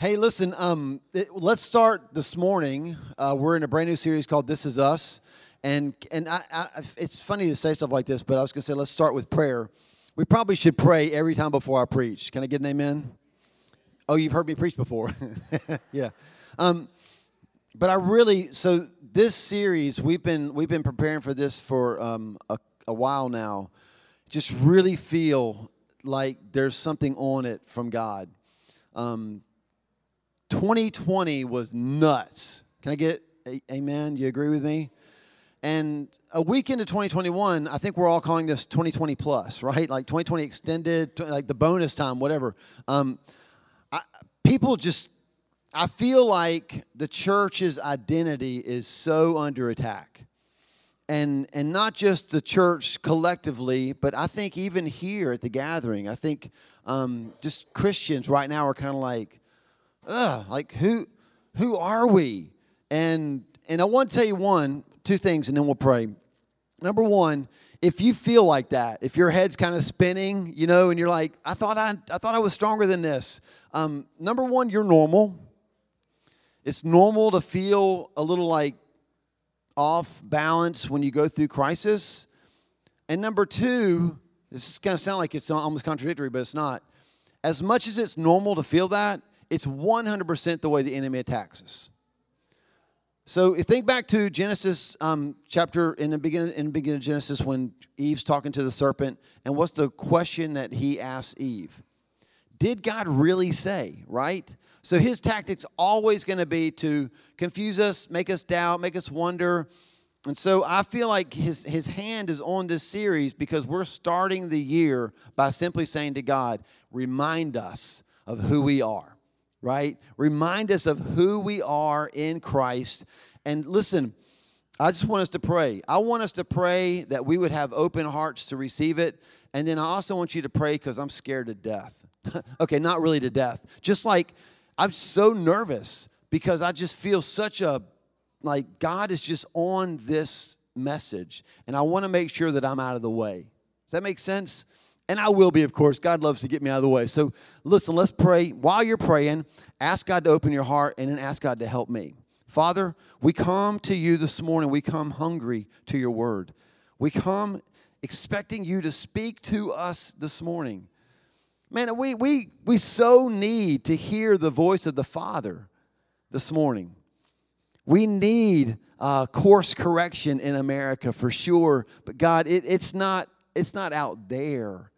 Hey, listen, um, it, let's start this morning. Uh, we're in a brand new series called This Is Us. And, and I, I, it's funny to say stuff like this, but I was going to say, let's start with prayer. We probably should pray every time before I preach. Can I get an amen? Oh, you've heard me preach before. yeah. Um, but I really, so this series, we've been, we've been preparing for this for um, a, a while now. Just really feel like there's something on it from God. Um, 2020 was nuts. Can I get a, amen? You agree with me? And a week into 2021, I think we're all calling this 2020 plus, right? Like 2020 extended, like the bonus time, whatever. Um, I, people just, I feel like the church's identity is so under attack. And, and not just the church collectively, but I think even here at the gathering, I think um, just Christians right now are kind of like, ugh, like who who are we? And and I want to tell you one, two things, and then we'll pray. Number one, if you feel like that, if your head's kind of spinning, you know, and you're like, I thought I, I thought I was stronger than this. Um, number one, you're normal. It's normal to feel a little like off balance when you go through crisis. And number two, this is going to sound like it's almost contradictory, but it's not. As much as it's normal to feel that, it's 100% the way the enemy attacks us. So think back to Genesis um, chapter in the beginning in the beginning of Genesis when Eve's talking to the serpent, and what's the question that he asks Eve? Did God really say? Right. So his tactics always going to be to confuse us, make us doubt, make us wonder. And so I feel like his, his hand is on this series because we're starting the year by simply saying to God, remind us of who we are right? Remind us of who we are in Christ. And listen, I just want us to pray. I want us to pray that we would have open hearts to receive it. And then I also want you to pray because I'm scared to death. okay, not really to death. Just like I'm so nervous because I just feel such a, like God is just on this message. And I want to make sure that I'm out of the way. Does that make sense? And I will be, of course. God loves to get me out of the way. So listen, let's pray. While you're praying, ask God to open your heart and then ask God to help me. Father, we come to you this morning. We come hungry to your word. We come expecting you to speak to us this morning. Man, we, we, we so need to hear the voice of the Father this morning. We need uh, course correction in America for sure, but God, it, it's, not, it's not out there.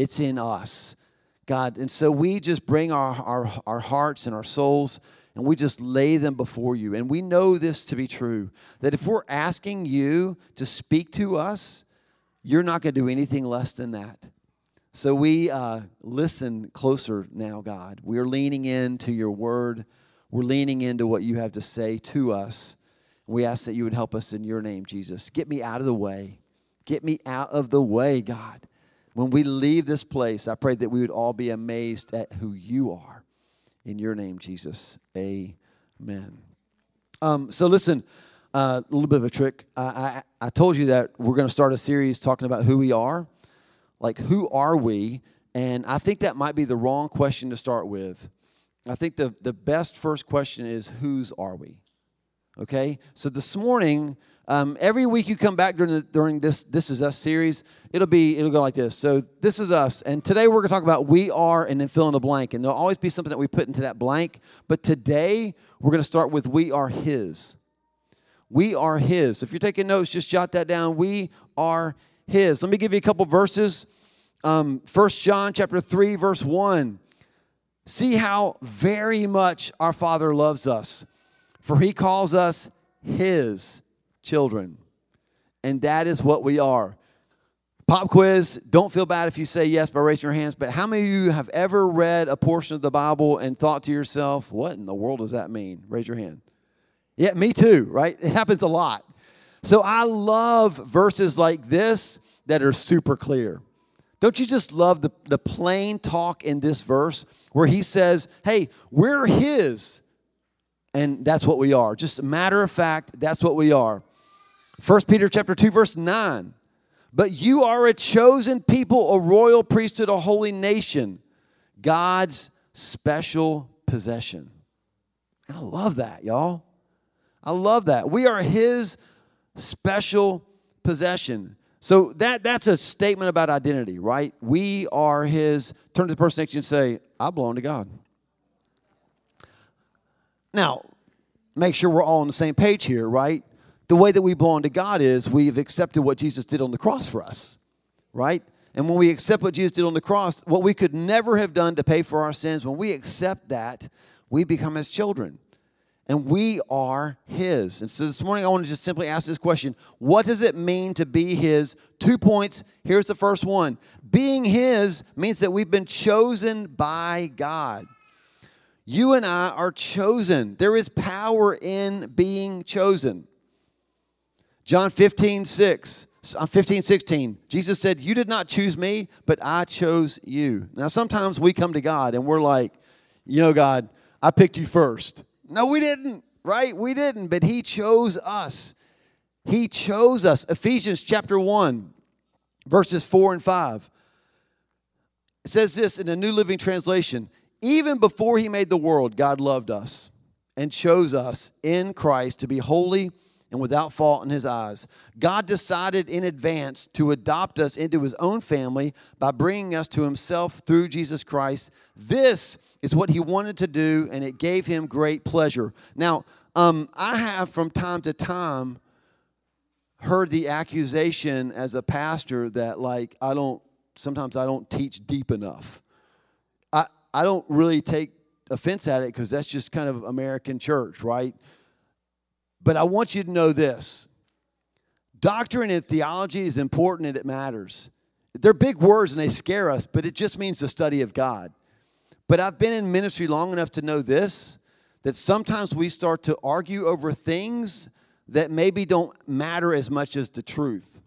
It's in us, God. And so we just bring our, our, our hearts and our souls and we just lay them before you. And we know this to be true that if we're asking you to speak to us, you're not going to do anything less than that. So we uh, listen closer now, God. We're leaning into your word, we're leaning into what you have to say to us. We ask that you would help us in your name, Jesus. Get me out of the way. Get me out of the way, God. When we leave this place, I pray that we would all be amazed at who you are. In your name, Jesus. Amen. Um, so, listen, uh, a little bit of a trick. I, I, I told you that we're going to start a series talking about who we are. Like, who are we? And I think that might be the wrong question to start with. I think the, the best first question is, whose are we? Okay? So, this morning, um, every week you come back during, the, during this This Is Us series, it'll be it'll go like this. So this is us, and today we're going to talk about we are, and then fill in the blank, and there'll always be something that we put into that blank. But today we're going to start with we are His. We are His. If you're taking notes, just jot that down. We are His. Let me give you a couple verses. Um, 1 John chapter three, verse one. See how very much our Father loves us, for He calls us His children. And that is what we are. Pop quiz, don't feel bad if you say yes by raising your hands, but how many of you have ever read a portion of the Bible and thought to yourself, what in the world does that mean? Raise your hand. Yeah, me too, right? It happens a lot. So I love verses like this that are super clear. Don't you just love the, the plain talk in this verse where he says, hey, we're his. And that's what we are. Just a matter of fact, that's what we are. 1 Peter chapter 2 verse 9. But you are a chosen people, a royal priesthood, a holy nation, God's special possession. And I love that, y'all. I love that. We are his special possession. So that that's a statement about identity, right? We are his. Turn to the person next to you and say, I belong to God. Now, make sure we're all on the same page here, right? The way that we belong to God is we've accepted what Jesus did on the cross for us, right? And when we accept what Jesus did on the cross, what we could never have done to pay for our sins, when we accept that, we become his children. And we are his. And so this morning, I want to just simply ask this question What does it mean to be his? Two points. Here's the first one Being his means that we've been chosen by God. You and I are chosen. There is power in being chosen. John 15, 6. Uh, 15, 16, Jesus said, You did not choose me, but I chose you. Now, sometimes we come to God and we're like, You know, God, I picked you first. No, we didn't, right? We didn't, but He chose us. He chose us. Ephesians chapter 1, verses 4 and 5. It says this in the New Living Translation Even before He made the world, God loved us and chose us in Christ to be holy and without fault in his eyes. God decided in advance to adopt us into his own family by bringing us to himself through Jesus Christ. This is what he wanted to do, and it gave him great pleasure. Now, um, I have from time to time heard the accusation as a pastor that, like, I don't, sometimes I don't teach deep enough. I, I don't really take offense at it because that's just kind of American church, right? But I want you to know this doctrine and theology is important and it matters. They're big words and they scare us, but it just means the study of God. But I've been in ministry long enough to know this that sometimes we start to argue over things that maybe don't matter as much as the truth.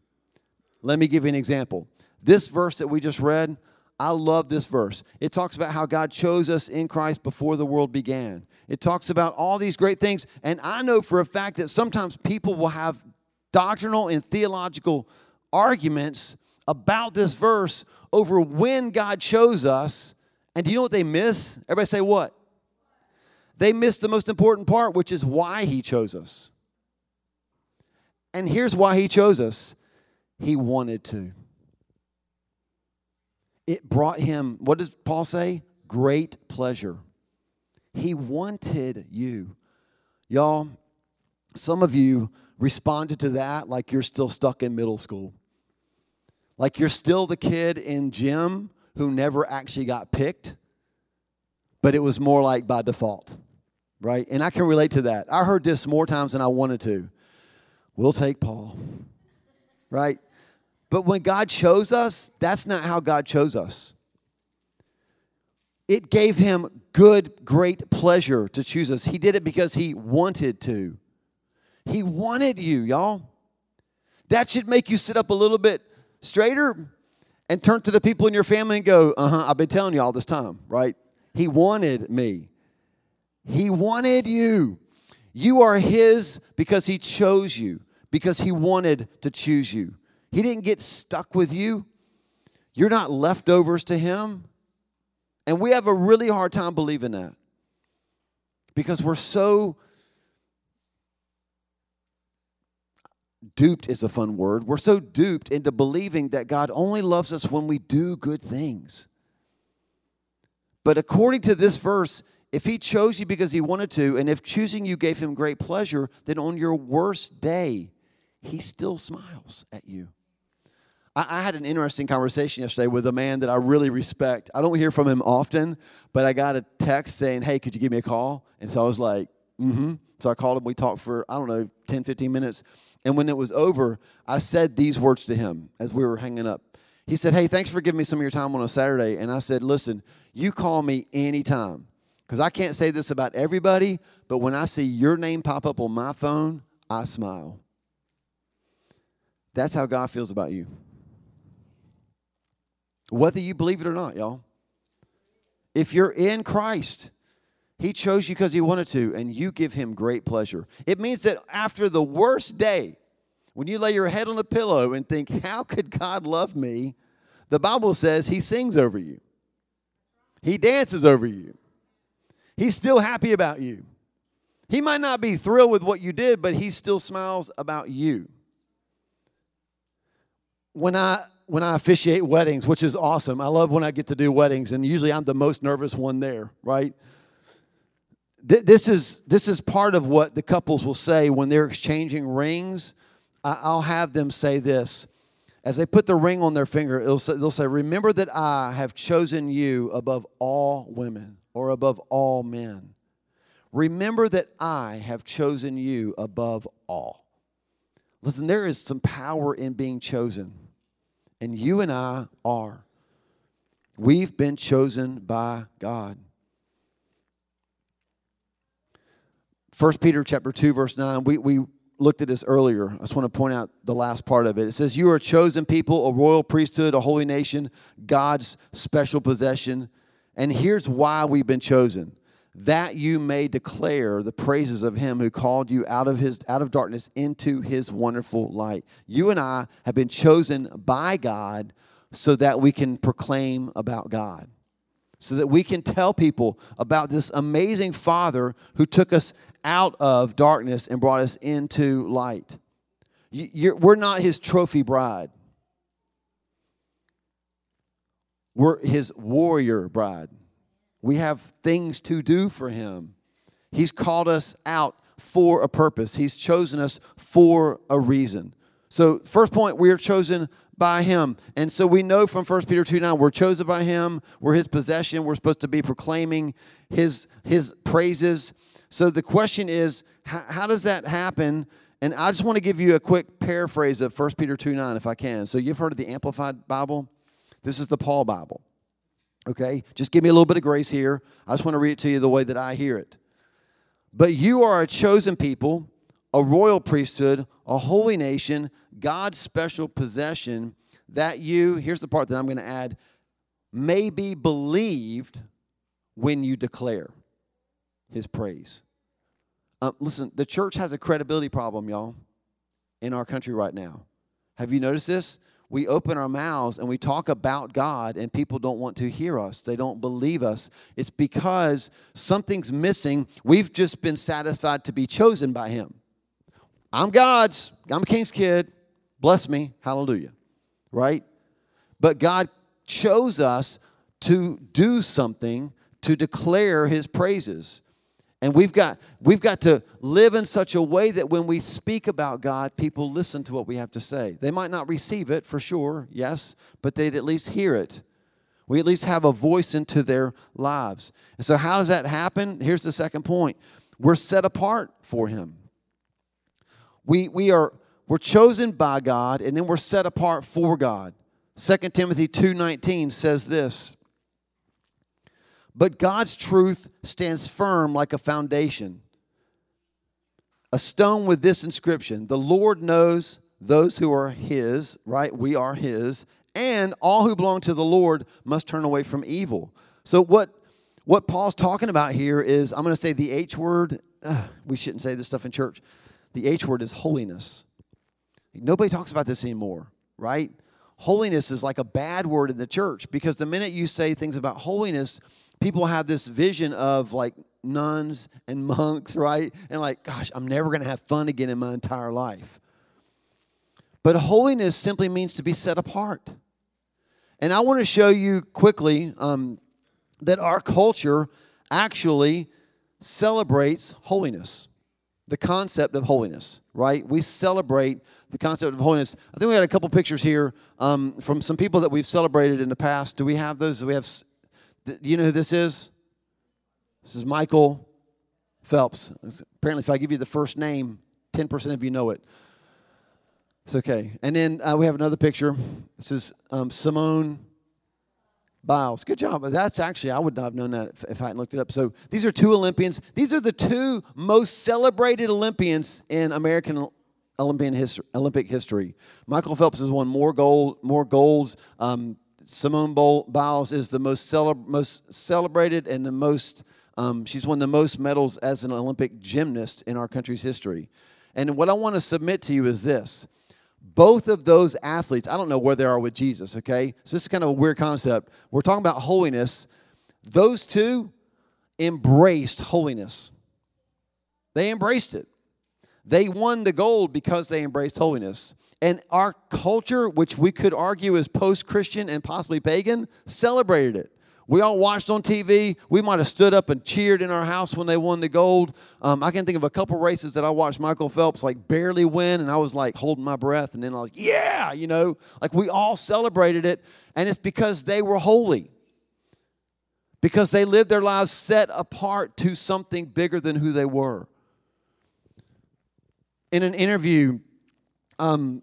Let me give you an example. This verse that we just read, I love this verse. It talks about how God chose us in Christ before the world began. It talks about all these great things. And I know for a fact that sometimes people will have doctrinal and theological arguments about this verse over when God chose us. And do you know what they miss? Everybody say what? They miss the most important part, which is why He chose us. And here's why He chose us He wanted to. It brought Him, what does Paul say? Great pleasure. He wanted you. Y'all, some of you responded to that like you're still stuck in middle school. Like you're still the kid in gym who never actually got picked, but it was more like by default, right? And I can relate to that. I heard this more times than I wanted to. We'll take Paul, right? But when God chose us, that's not how God chose us. It gave him good, great pleasure to choose us. He did it because he wanted to. He wanted you, y'all. That should make you sit up a little bit straighter and turn to the people in your family and go, uh huh, I've been telling you all this time, right? He wanted me. He wanted you. You are His because He chose you, because He wanted to choose you. He didn't get stuck with you. You're not leftovers to Him. And we have a really hard time believing that because we're so duped is a fun word. We're so duped into believing that God only loves us when we do good things. But according to this verse, if he chose you because he wanted to, and if choosing you gave him great pleasure, then on your worst day, he still smiles at you. I, I had an interesting conversation yesterday with a man that I really respect. I don't hear from him often, but I got a text saying, Hey, could you give me a call? And so I was like, Mm hmm. So I called him. We talked for, I don't know, 10, 15 minutes. And when it was over, I said these words to him as we were hanging up. He said, Hey, thanks for giving me some of your time on a Saturday. And I said, Listen, you call me anytime. Because I can't say this about everybody, but when I see your name pop up on my phone, I smile. That's how God feels about you whether you believe it or not, y'all. If you're in Christ, He chose you because He wanted to, and you give Him great pleasure. It means that after the worst day, when you lay your head on the pillow and think, How could God love me? The Bible says He sings over you, He dances over you, He's still happy about you. He might not be thrilled with what you did, but he still smiles about you. When I when I officiate weddings, which is awesome. I love when I get to do weddings, and usually I'm the most nervous one there, right? This is this is part of what the couples will say when they're exchanging rings. I'll have them say this as they put the ring on their finger. Say, they'll say, "Remember that I have chosen you above all women or above all men." Remember that I have chosen you above all. Listen, there is some power in being chosen, and you and I are. We've been chosen by God. 1 Peter chapter 2, verse 9, we, we looked at this earlier. I just want to point out the last part of it. It says, You are a chosen people, a royal priesthood, a holy nation, God's special possession. And here's why we've been chosen that you may declare the praises of him who called you out of his out of darkness into his wonderful light. You and I have been chosen by God so that we can proclaim about God. So that we can tell people about this amazing Father who took us out of darkness and brought us into light. You're, we're not his trophy bride. We're his warrior bride. We have things to do for Him. He's called us out for a purpose, He's chosen us for a reason. So, first point, we are chosen by him. And so we know from 1 Peter 2 9, we're chosen by him, we're his possession, we're supposed to be proclaiming his his praises. So the question is, how, how does that happen? And I just want to give you a quick paraphrase of 1 Peter 2 9, if I can. So you've heard of the Amplified Bible? This is the Paul Bible. Okay? Just give me a little bit of grace here. I just want to read it to you the way that I hear it. But you are a chosen people, a royal priesthood, a holy nation, God's special possession, that you, here's the part that I'm going to add, may be believed when you declare his praise. Uh, listen, the church has a credibility problem, y'all, in our country right now. Have you noticed this? We open our mouths and we talk about God and people don't want to hear us. They don't believe us. It's because something's missing. We've just been satisfied to be chosen by Him. I'm God's, I'm a king's kid. Bless me. Hallelujah. Right? But God chose us to do something to declare His praises. And we've got, we've got to live in such a way that when we speak about God, people listen to what we have to say. They might not receive it for sure, yes, but they'd at least hear it. We at least have a voice into their lives. And so, how does that happen? Here's the second point we're set apart for Him. We, we are we're chosen by God and then we're set apart for God. 2 Timothy 2:19 says this but God's truth stands firm like a foundation. A stone with this inscription The Lord knows those who are His, right? We are His. And all who belong to the Lord must turn away from evil. So, what, what Paul's talking about here is I'm going to say the H word. Ugh, we shouldn't say this stuff in church. The H word is holiness. Nobody talks about this anymore, right? Holiness is like a bad word in the church because the minute you say things about holiness, people have this vision of like nuns and monks, right? And like, gosh, I'm never going to have fun again in my entire life. But holiness simply means to be set apart. And I want to show you quickly um, that our culture actually celebrates holiness, the concept of holiness, right? We celebrate the concept of holiness. I think we had a couple pictures here um, from some people that we've celebrated in the past. Do we have those? Do we have do you know who this is? This is Michael Phelps. Apparently, if I give you the first name, 10% of you know it. It's okay. And then uh, we have another picture. This is um, Simone Biles. Good job. That's actually, I would not have known that if, if I hadn't looked it up. So these are two Olympians. These are the two most celebrated Olympians in American Olympian history, Olympic history. Michael Phelps has won more gold, more golds, um, Simone Biles is the most, most celebrated and the most, um, she's won the most medals as an Olympic gymnast in our country's history. And what I want to submit to you is this both of those athletes, I don't know where they are with Jesus, okay? So this is kind of a weird concept. We're talking about holiness. Those two, embraced holiness. They embraced it. They won the gold because they embraced holiness. And our culture, which we could argue is post Christian and possibly pagan, celebrated it. We all watched on TV. We might have stood up and cheered in our house when they won the gold. Um, I can think of a couple races that I watched Michael Phelps like barely win, and I was like holding my breath, and then I was like, yeah, you know, like we all celebrated it, and it's because they were holy. Because they lived their lives set apart to something bigger than who they were. In an interview, um,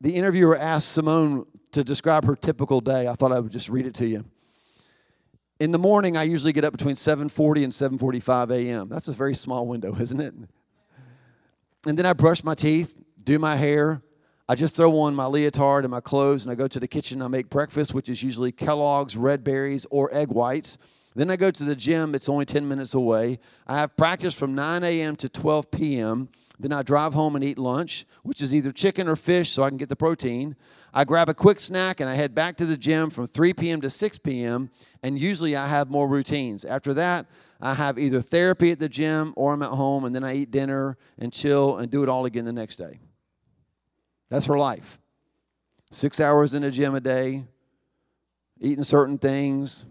the interviewer asked Simone to describe her typical day. I thought I would just read it to you. In the morning, I usually get up between 7:40 and 7:45 a.m. That's a very small window, isn't it? And then I brush my teeth, do my hair. I just throw on my leotard and my clothes, and I go to the kitchen. I make breakfast, which is usually Kellogg's, red berries, or egg whites. Then I go to the gym. It's only 10 minutes away. I have practice from 9 a.m. to 12 p.m. Then I drive home and eat lunch, which is either chicken or fish so I can get the protein. I grab a quick snack and I head back to the gym from 3 p.m. to 6 p.m. And usually I have more routines. After that, I have either therapy at the gym or I'm at home and then I eat dinner and chill and do it all again the next day. That's her life. Six hours in the gym a day, eating certain things.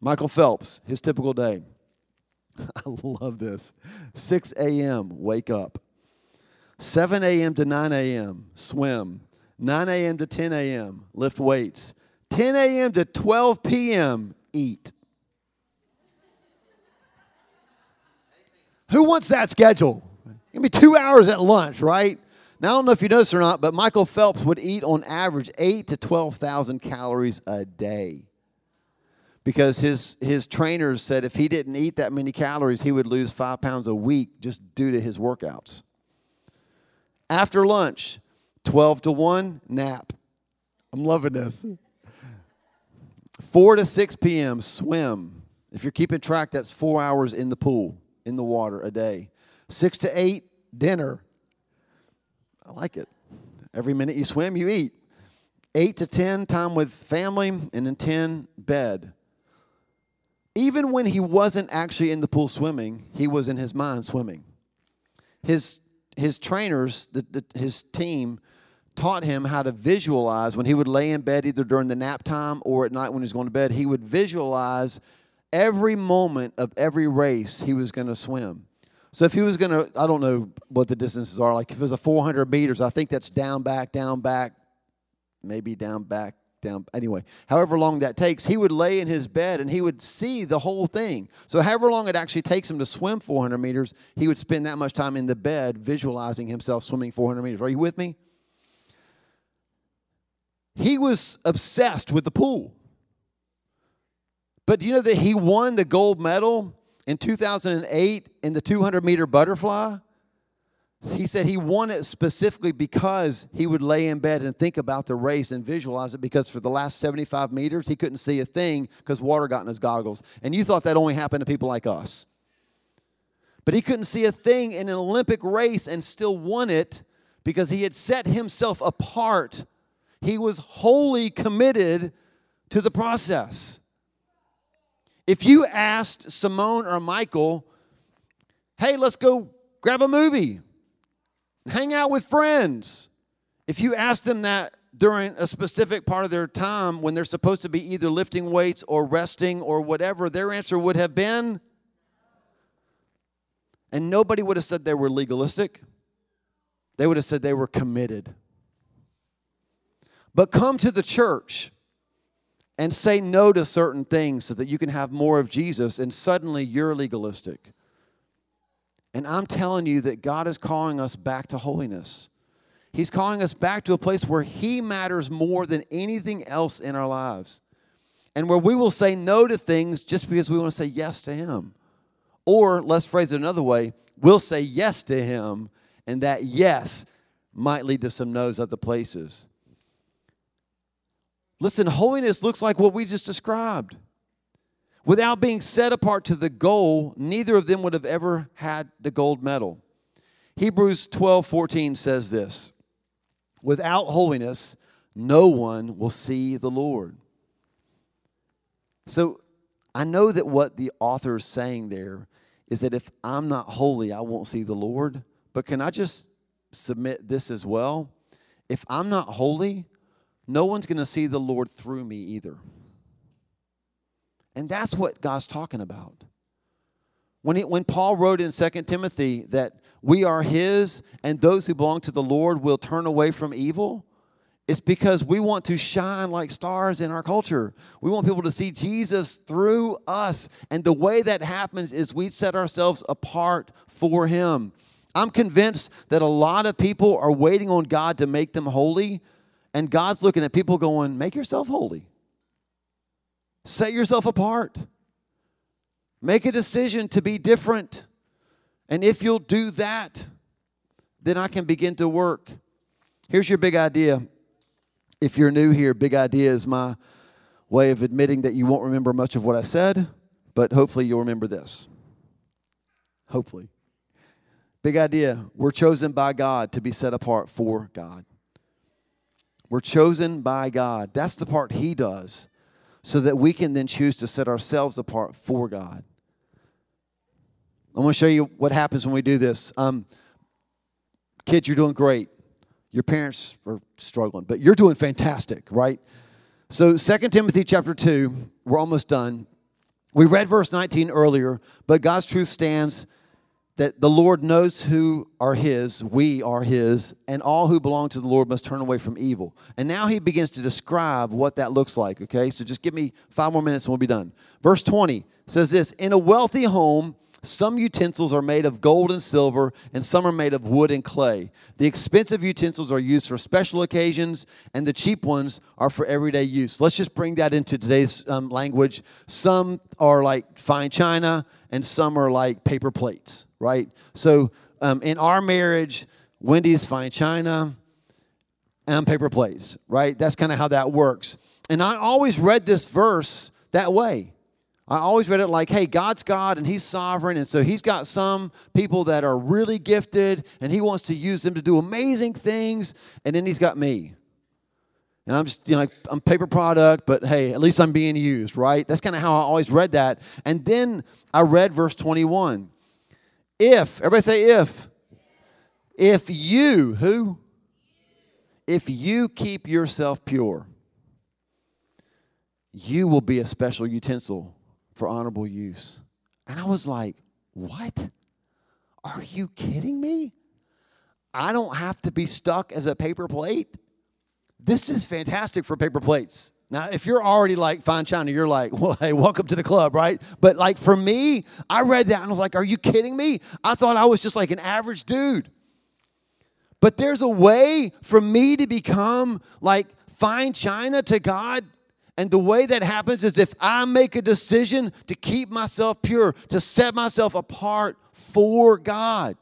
Michael Phelps, his typical day. I love this. 6 a.m., wake up. 7 a.m. to 9 a.m., swim. 9 a.m. to 10 a.m., lift weights. 10 a.m. to 12 p.m., eat. Who wants that schedule? Give me two hours at lunch, right? Now, I don't know if you this or not, but Michael Phelps would eat on average 8 to 12,000 calories a day because his, his trainers said if he didn't eat that many calories, he would lose five pounds a week just due to his workouts. After lunch, 12 to 1, nap. I'm loving this. 4 to 6 p.m., swim. If you're keeping track, that's four hours in the pool, in the water a day. 6 to 8, dinner. I like it. Every minute you swim, you eat. 8 to 10, time with family, and then 10, bed. Even when he wasn't actually in the pool swimming, he was in his mind swimming. His, his trainers, the, the, his team, taught him how to visualize when he would lay in bed, either during the nap time or at night when he was going to bed, he would visualize every moment of every race he was going to swim. So if he was going to, I don't know what the distances are, like if it was a 400 meters, I think that's down, back, down, back, maybe down, back, down. Anyway, however long that takes, he would lay in his bed and he would see the whole thing. So, however long it actually takes him to swim 400 meters, he would spend that much time in the bed visualizing himself swimming 400 meters. Are you with me? He was obsessed with the pool. But do you know that he won the gold medal in 2008 in the 200 meter butterfly? He said he won it specifically because he would lay in bed and think about the race and visualize it because for the last 75 meters, he couldn't see a thing because water got in his goggles. And you thought that only happened to people like us. But he couldn't see a thing in an Olympic race and still won it because he had set himself apart he was wholly committed to the process. If you asked Simone or Michael, hey, let's go grab a movie, hang out with friends, if you asked them that during a specific part of their time when they're supposed to be either lifting weights or resting or whatever, their answer would have been, and nobody would have said they were legalistic. They would have said they were committed. But come to the church and say no to certain things so that you can have more of Jesus, and suddenly you're legalistic. And I'm telling you that God is calling us back to holiness. He's calling us back to a place where He matters more than anything else in our lives. And where we will say no to things just because we want to say yes to Him. Or let's phrase it another way we'll say yes to Him, and that yes might lead to some no's other places. Listen, holiness looks like what we just described. Without being set apart to the goal, neither of them would have ever had the gold medal. Hebrews 12 14 says this Without holiness, no one will see the Lord. So I know that what the author is saying there is that if I'm not holy, I won't see the Lord. But can I just submit this as well? If I'm not holy, no one's going to see the Lord through me either. And that's what God's talking about. When, it, when Paul wrote in 2 Timothy that we are his and those who belong to the Lord will turn away from evil, it's because we want to shine like stars in our culture. We want people to see Jesus through us. And the way that happens is we set ourselves apart for him. I'm convinced that a lot of people are waiting on God to make them holy, and God's looking at people going, Make yourself holy. Set yourself apart. Make a decision to be different. And if you'll do that, then I can begin to work. Here's your big idea. If you're new here, big idea is my way of admitting that you won't remember much of what I said, but hopefully you'll remember this. Hopefully. Big idea. We're chosen by God to be set apart for God. We're chosen by God. That's the part He does, so that we can then choose to set ourselves apart for God. I want to show you what happens when we do this. Um, kids, you're doing great. Your parents are struggling, but you're doing fantastic, right? So, 2 Timothy chapter 2, we're almost done. We read verse 19 earlier, but God's truth stands that the Lord knows who are His, we are His, and all who belong to the Lord must turn away from evil. And now He begins to describe what that looks like, okay? So just give me five more minutes and we'll be done. Verse 20 says this In a wealthy home, some utensils are made of gold and silver, and some are made of wood and clay. The expensive utensils are used for special occasions, and the cheap ones are for everyday use. Let's just bring that into today's um, language. Some are like fine china, and some are like paper plates, right? So um, in our marriage, Wendy's fine china and paper plates, right? That's kind of how that works. And I always read this verse that way. I always read it like, hey, God's God and He's sovereign. And so He's got some people that are really gifted and He wants to use them to do amazing things. And then He's got me. And I'm just, you know, I'm paper product, but hey, at least I'm being used, right? That's kind of how I always read that. And then I read verse 21. If, everybody say if. If you, who? If you keep yourself pure, you will be a special utensil for honorable use. And I was like, what? Are you kidding me? I don't have to be stuck as a paper plate. This is fantastic for paper plates. Now, if you're already like fine china, you're like, well, hey, welcome to the club, right? But like for me, I read that and I was like, are you kidding me? I thought I was just like an average dude. But there's a way for me to become like fine china to God and the way that happens is if I make a decision to keep myself pure, to set myself apart for God.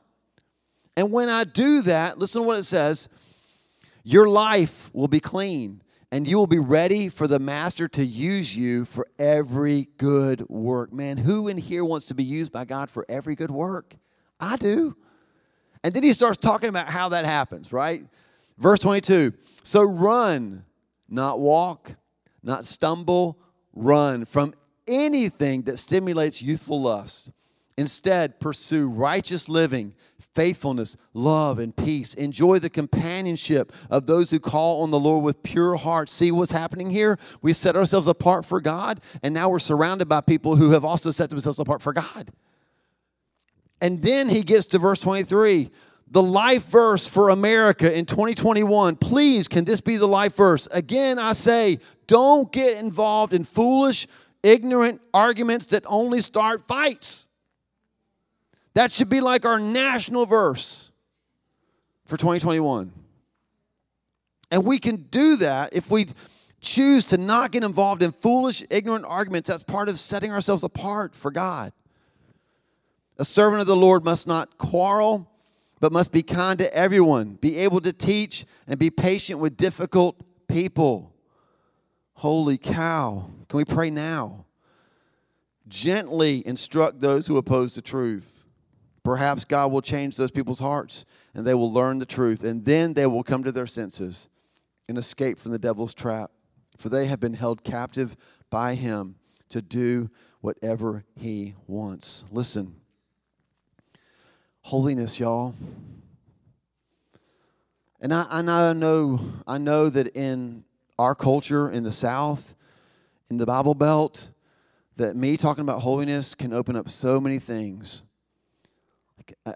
And when I do that, listen to what it says your life will be clean and you will be ready for the master to use you for every good work. Man, who in here wants to be used by God for every good work? I do. And then he starts talking about how that happens, right? Verse 22 So run, not walk not stumble, run from anything that stimulates youthful lust. Instead, pursue righteous living, faithfulness, love, and peace. Enjoy the companionship of those who call on the Lord with pure hearts. See what's happening here? We set ourselves apart for God, and now we're surrounded by people who have also set themselves apart for God. And then he gets to verse 23 the life verse for America in 2021. Please, can this be the life verse? Again, I say, don't get involved in foolish, ignorant arguments that only start fights. That should be like our national verse for 2021. And we can do that if we choose to not get involved in foolish, ignorant arguments. That's part of setting ourselves apart for God. A servant of the Lord must not quarrel but must be kind to everyone, be able to teach, and be patient with difficult people. Holy cow. Can we pray now? Gently instruct those who oppose the truth. Perhaps God will change those people's hearts and they will learn the truth, and then they will come to their senses and escape from the devil's trap. For they have been held captive by him to do whatever He wants. Listen, holiness, y'all. And I, and I know I know that in our culture in the South, in the Bible Belt, that me talking about holiness can open up so many things.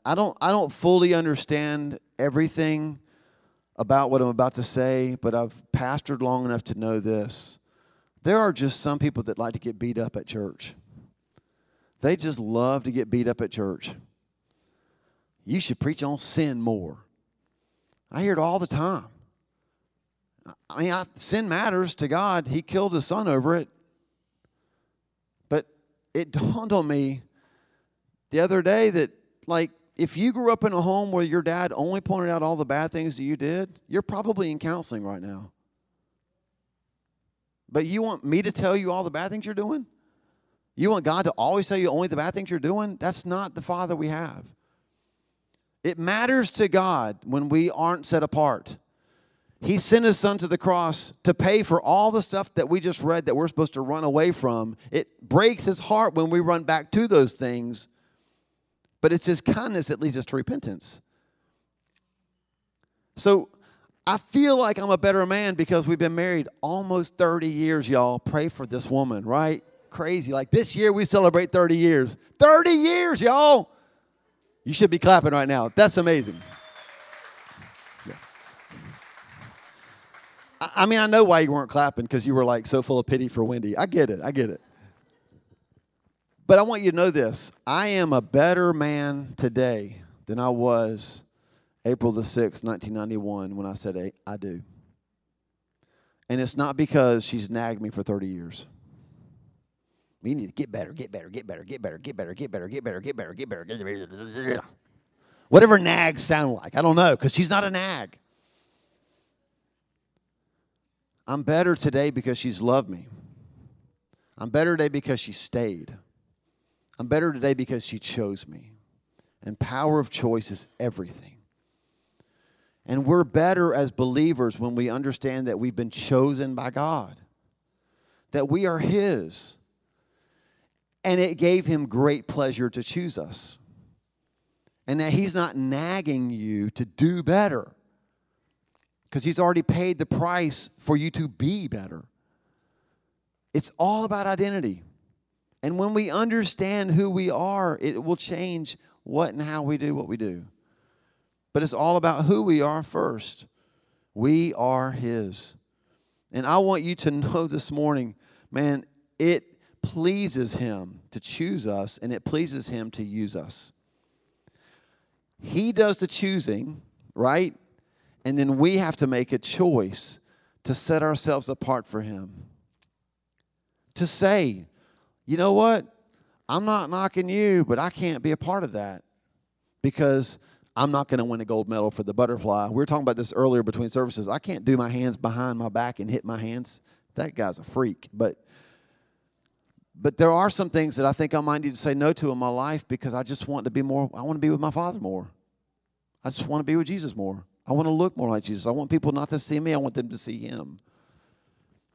I don't I don't fully understand everything about what I'm about to say, but I've pastored long enough to know this. There are just some people that like to get beat up at church. They just love to get beat up at church. You should preach on sin more. I hear it all the time. I mean, I, sin matters to God. He killed his son over it. But it dawned on me the other day that, like, if you grew up in a home where your dad only pointed out all the bad things that you did, you're probably in counseling right now. But you want me to tell you all the bad things you're doing? You want God to always tell you only the bad things you're doing? That's not the Father we have. It matters to God when we aren't set apart. He sent his son to the cross to pay for all the stuff that we just read that we're supposed to run away from. It breaks his heart when we run back to those things but it's his kindness that leads us to repentance. So I feel like I'm a better man because we've been married almost 30 years, y'all. Pray for this woman, right? Crazy. Like this year we celebrate 30 years. 30 years, y'all. You should be clapping right now. That's amazing. Yeah. I mean, I know why you weren't clapping because you were like so full of pity for Wendy. I get it. I get it. But I want you to know this I am a better man today than I was April the 6th, 1991, when I said I do. And it's not because she's nagged me for 30 years. We need to get better, get better, get better, get better, get better, get better, get better, get better, get better, get better. Whatever nags sound like. I don't know, because she's not a nag. I'm better today because she's loved me. I'm better today because she stayed. I'm better today because she chose me. And power of choice is everything. And we're better as believers when we understand that we've been chosen by God, that we are His. And it gave Him great pleasure to choose us. And that He's not nagging you to do better because He's already paid the price for you to be better. It's all about identity. And when we understand who we are, it will change what and how we do what we do. But it's all about who we are first. We are His. And I want you to know this morning, man, it pleases Him to choose us and it pleases Him to use us. He does the choosing, right? And then we have to make a choice to set ourselves apart for Him. To say, you know what? I'm not knocking you, but I can't be a part of that because I'm not going to win a gold medal for the butterfly. We were talking about this earlier between services. I can't do my hands behind my back and hit my hands. That guy's a freak. But but there are some things that I think I might need to say no to in my life because I just want to be more, I want to be with my Father more. I just want to be with Jesus more. I want to look more like Jesus. I want people not to see me, I want them to see Him.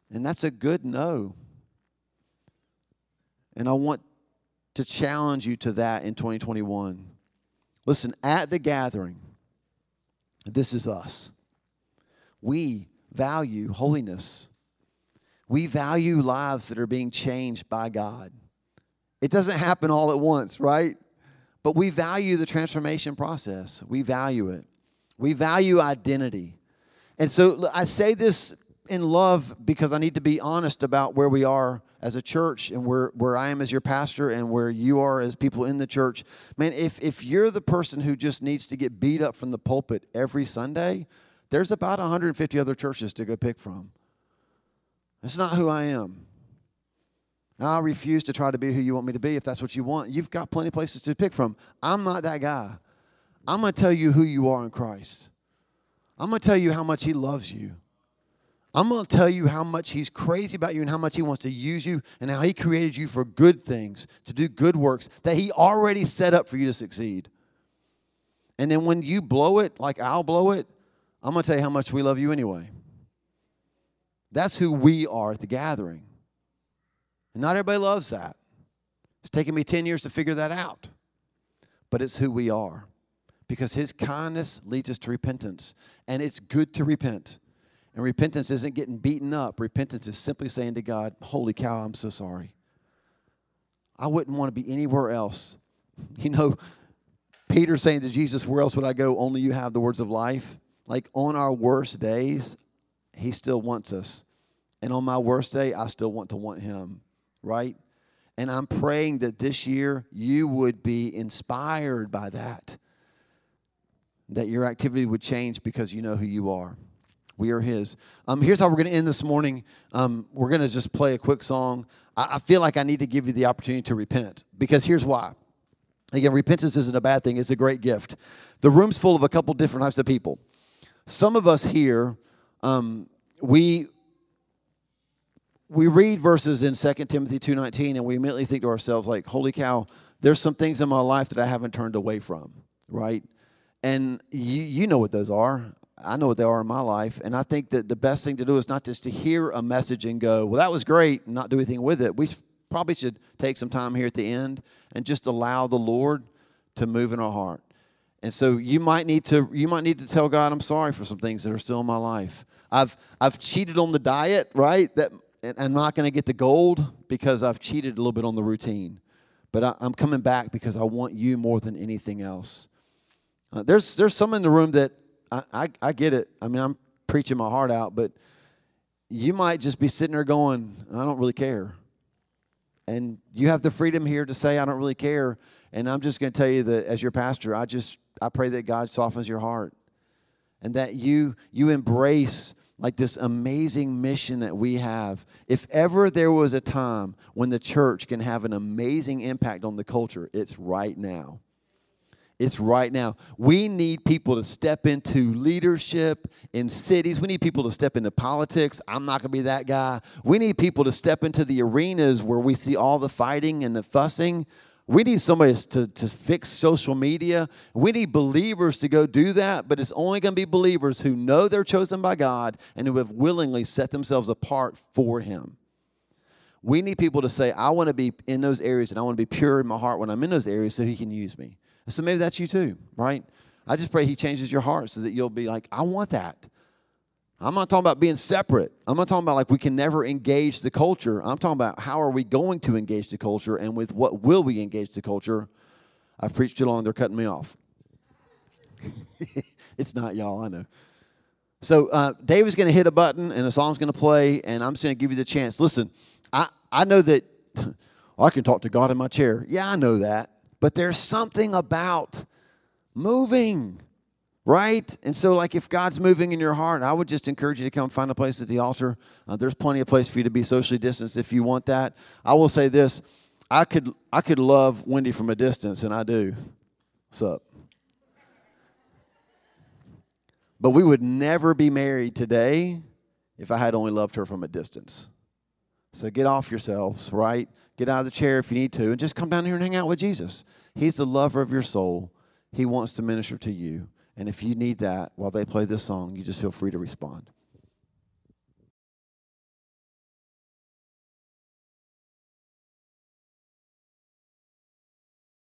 And that's a good no. And I want to challenge you to that in 2021. Listen, at the gathering, this is us. We value holiness. We value lives that are being changed by God. It doesn't happen all at once, right? But we value the transformation process. We value it. We value identity. And so I say this in love because I need to be honest about where we are as a church and where, where I am as your pastor and where you are as people in the church. Man, if, if you're the person who just needs to get beat up from the pulpit every Sunday, there's about 150 other churches to go pick from. That's not who I am. I refuse to try to be who you want me to be if that's what you want. You've got plenty of places to pick from. I'm not that guy. I'm going to tell you who you are in Christ. I'm going to tell you how much He loves you. I'm going to tell you how much He's crazy about you and how much He wants to use you and how He created you for good things, to do good works that He already set up for you to succeed. And then when you blow it, like I'll blow it, I'm going to tell you how much we love you anyway. That's who we are at the gathering. And not everybody loves that. It's taken me 10 years to figure that out. But it's who we are because his kindness leads us to repentance. And it's good to repent. And repentance isn't getting beaten up. Repentance is simply saying to God, Holy cow, I'm so sorry. I wouldn't want to be anywhere else. You know, Peter saying to Jesus, Where else would I go? Only you have the words of life. Like on our worst days, he still wants us. And on my worst day, I still want to want him, right? And I'm praying that this year you would be inspired by that, that your activity would change because you know who you are. We are His. Um, here's how we're going to end this morning. Um, we're going to just play a quick song. I, I feel like I need to give you the opportunity to repent because here's why. Again, repentance isn't a bad thing, it's a great gift. The room's full of a couple different types of people. Some of us here, um, we we read verses in 2 Timothy 2:19 and we immediately think to ourselves like, "Holy cow, there's some things in my life that I haven't turned away from." Right? And you, you know what those are. I know what they are in my life. And I think that the best thing to do is not just to hear a message and go, well, that was great, and not do anything with it. We probably should take some time here at the end and just allow the Lord to move in our heart. And so you might need to you might need to tell God I'm sorry for some things that are still in my life. I've I've cheated on the diet, right? That I'm not going to get the gold because I've cheated a little bit on the routine. But I, am coming back because I want you more than anything else. Uh, there's there's some in the room that I, I, I get it. I mean, I'm preaching my heart out, but you might just be sitting there going, I don't really care. And you have the freedom here to say, I don't really care. And I'm just going to tell you that as your pastor, I just, I pray that God softens your heart and that you, you embrace like this amazing mission that we have. If ever there was a time when the church can have an amazing impact on the culture, it's right now. It's right now. We need people to step into leadership in cities. We need people to step into politics. I'm not going to be that guy. We need people to step into the arenas where we see all the fighting and the fussing. We need somebody to, to fix social media. We need believers to go do that, but it's only going to be believers who know they're chosen by God and who have willingly set themselves apart for Him. We need people to say, I want to be in those areas and I want to be pure in my heart when I'm in those areas so He can use me. So maybe that's you too, right? I just pray He changes your heart so that you'll be like, I want that. I'm not talking about being separate. I'm not talking about like we can never engage the culture. I'm talking about how are we going to engage the culture and with what will we engage the culture. I've preached too long, they're cutting me off. it's not y'all, I know. So uh, David's going to hit a button and a song's going to play, and I'm just going to give you the chance. Listen, I, I know that I can talk to God in my chair. Yeah, I know that. But there's something about moving, right? And so, like, if God's moving in your heart, I would just encourage you to come find a place at the altar. Uh, there's plenty of place for you to be socially distanced if you want that. I will say this: I could I could love Wendy from a distance, and I do. What's up? But we would never be married today if I had only loved her from a distance. So get off yourselves, right? Get out of the chair if you need to, and just come down here and hang out with Jesus. He's the lover of your soul. He wants to minister to you. And if you need that while they play this song, you just feel free to respond.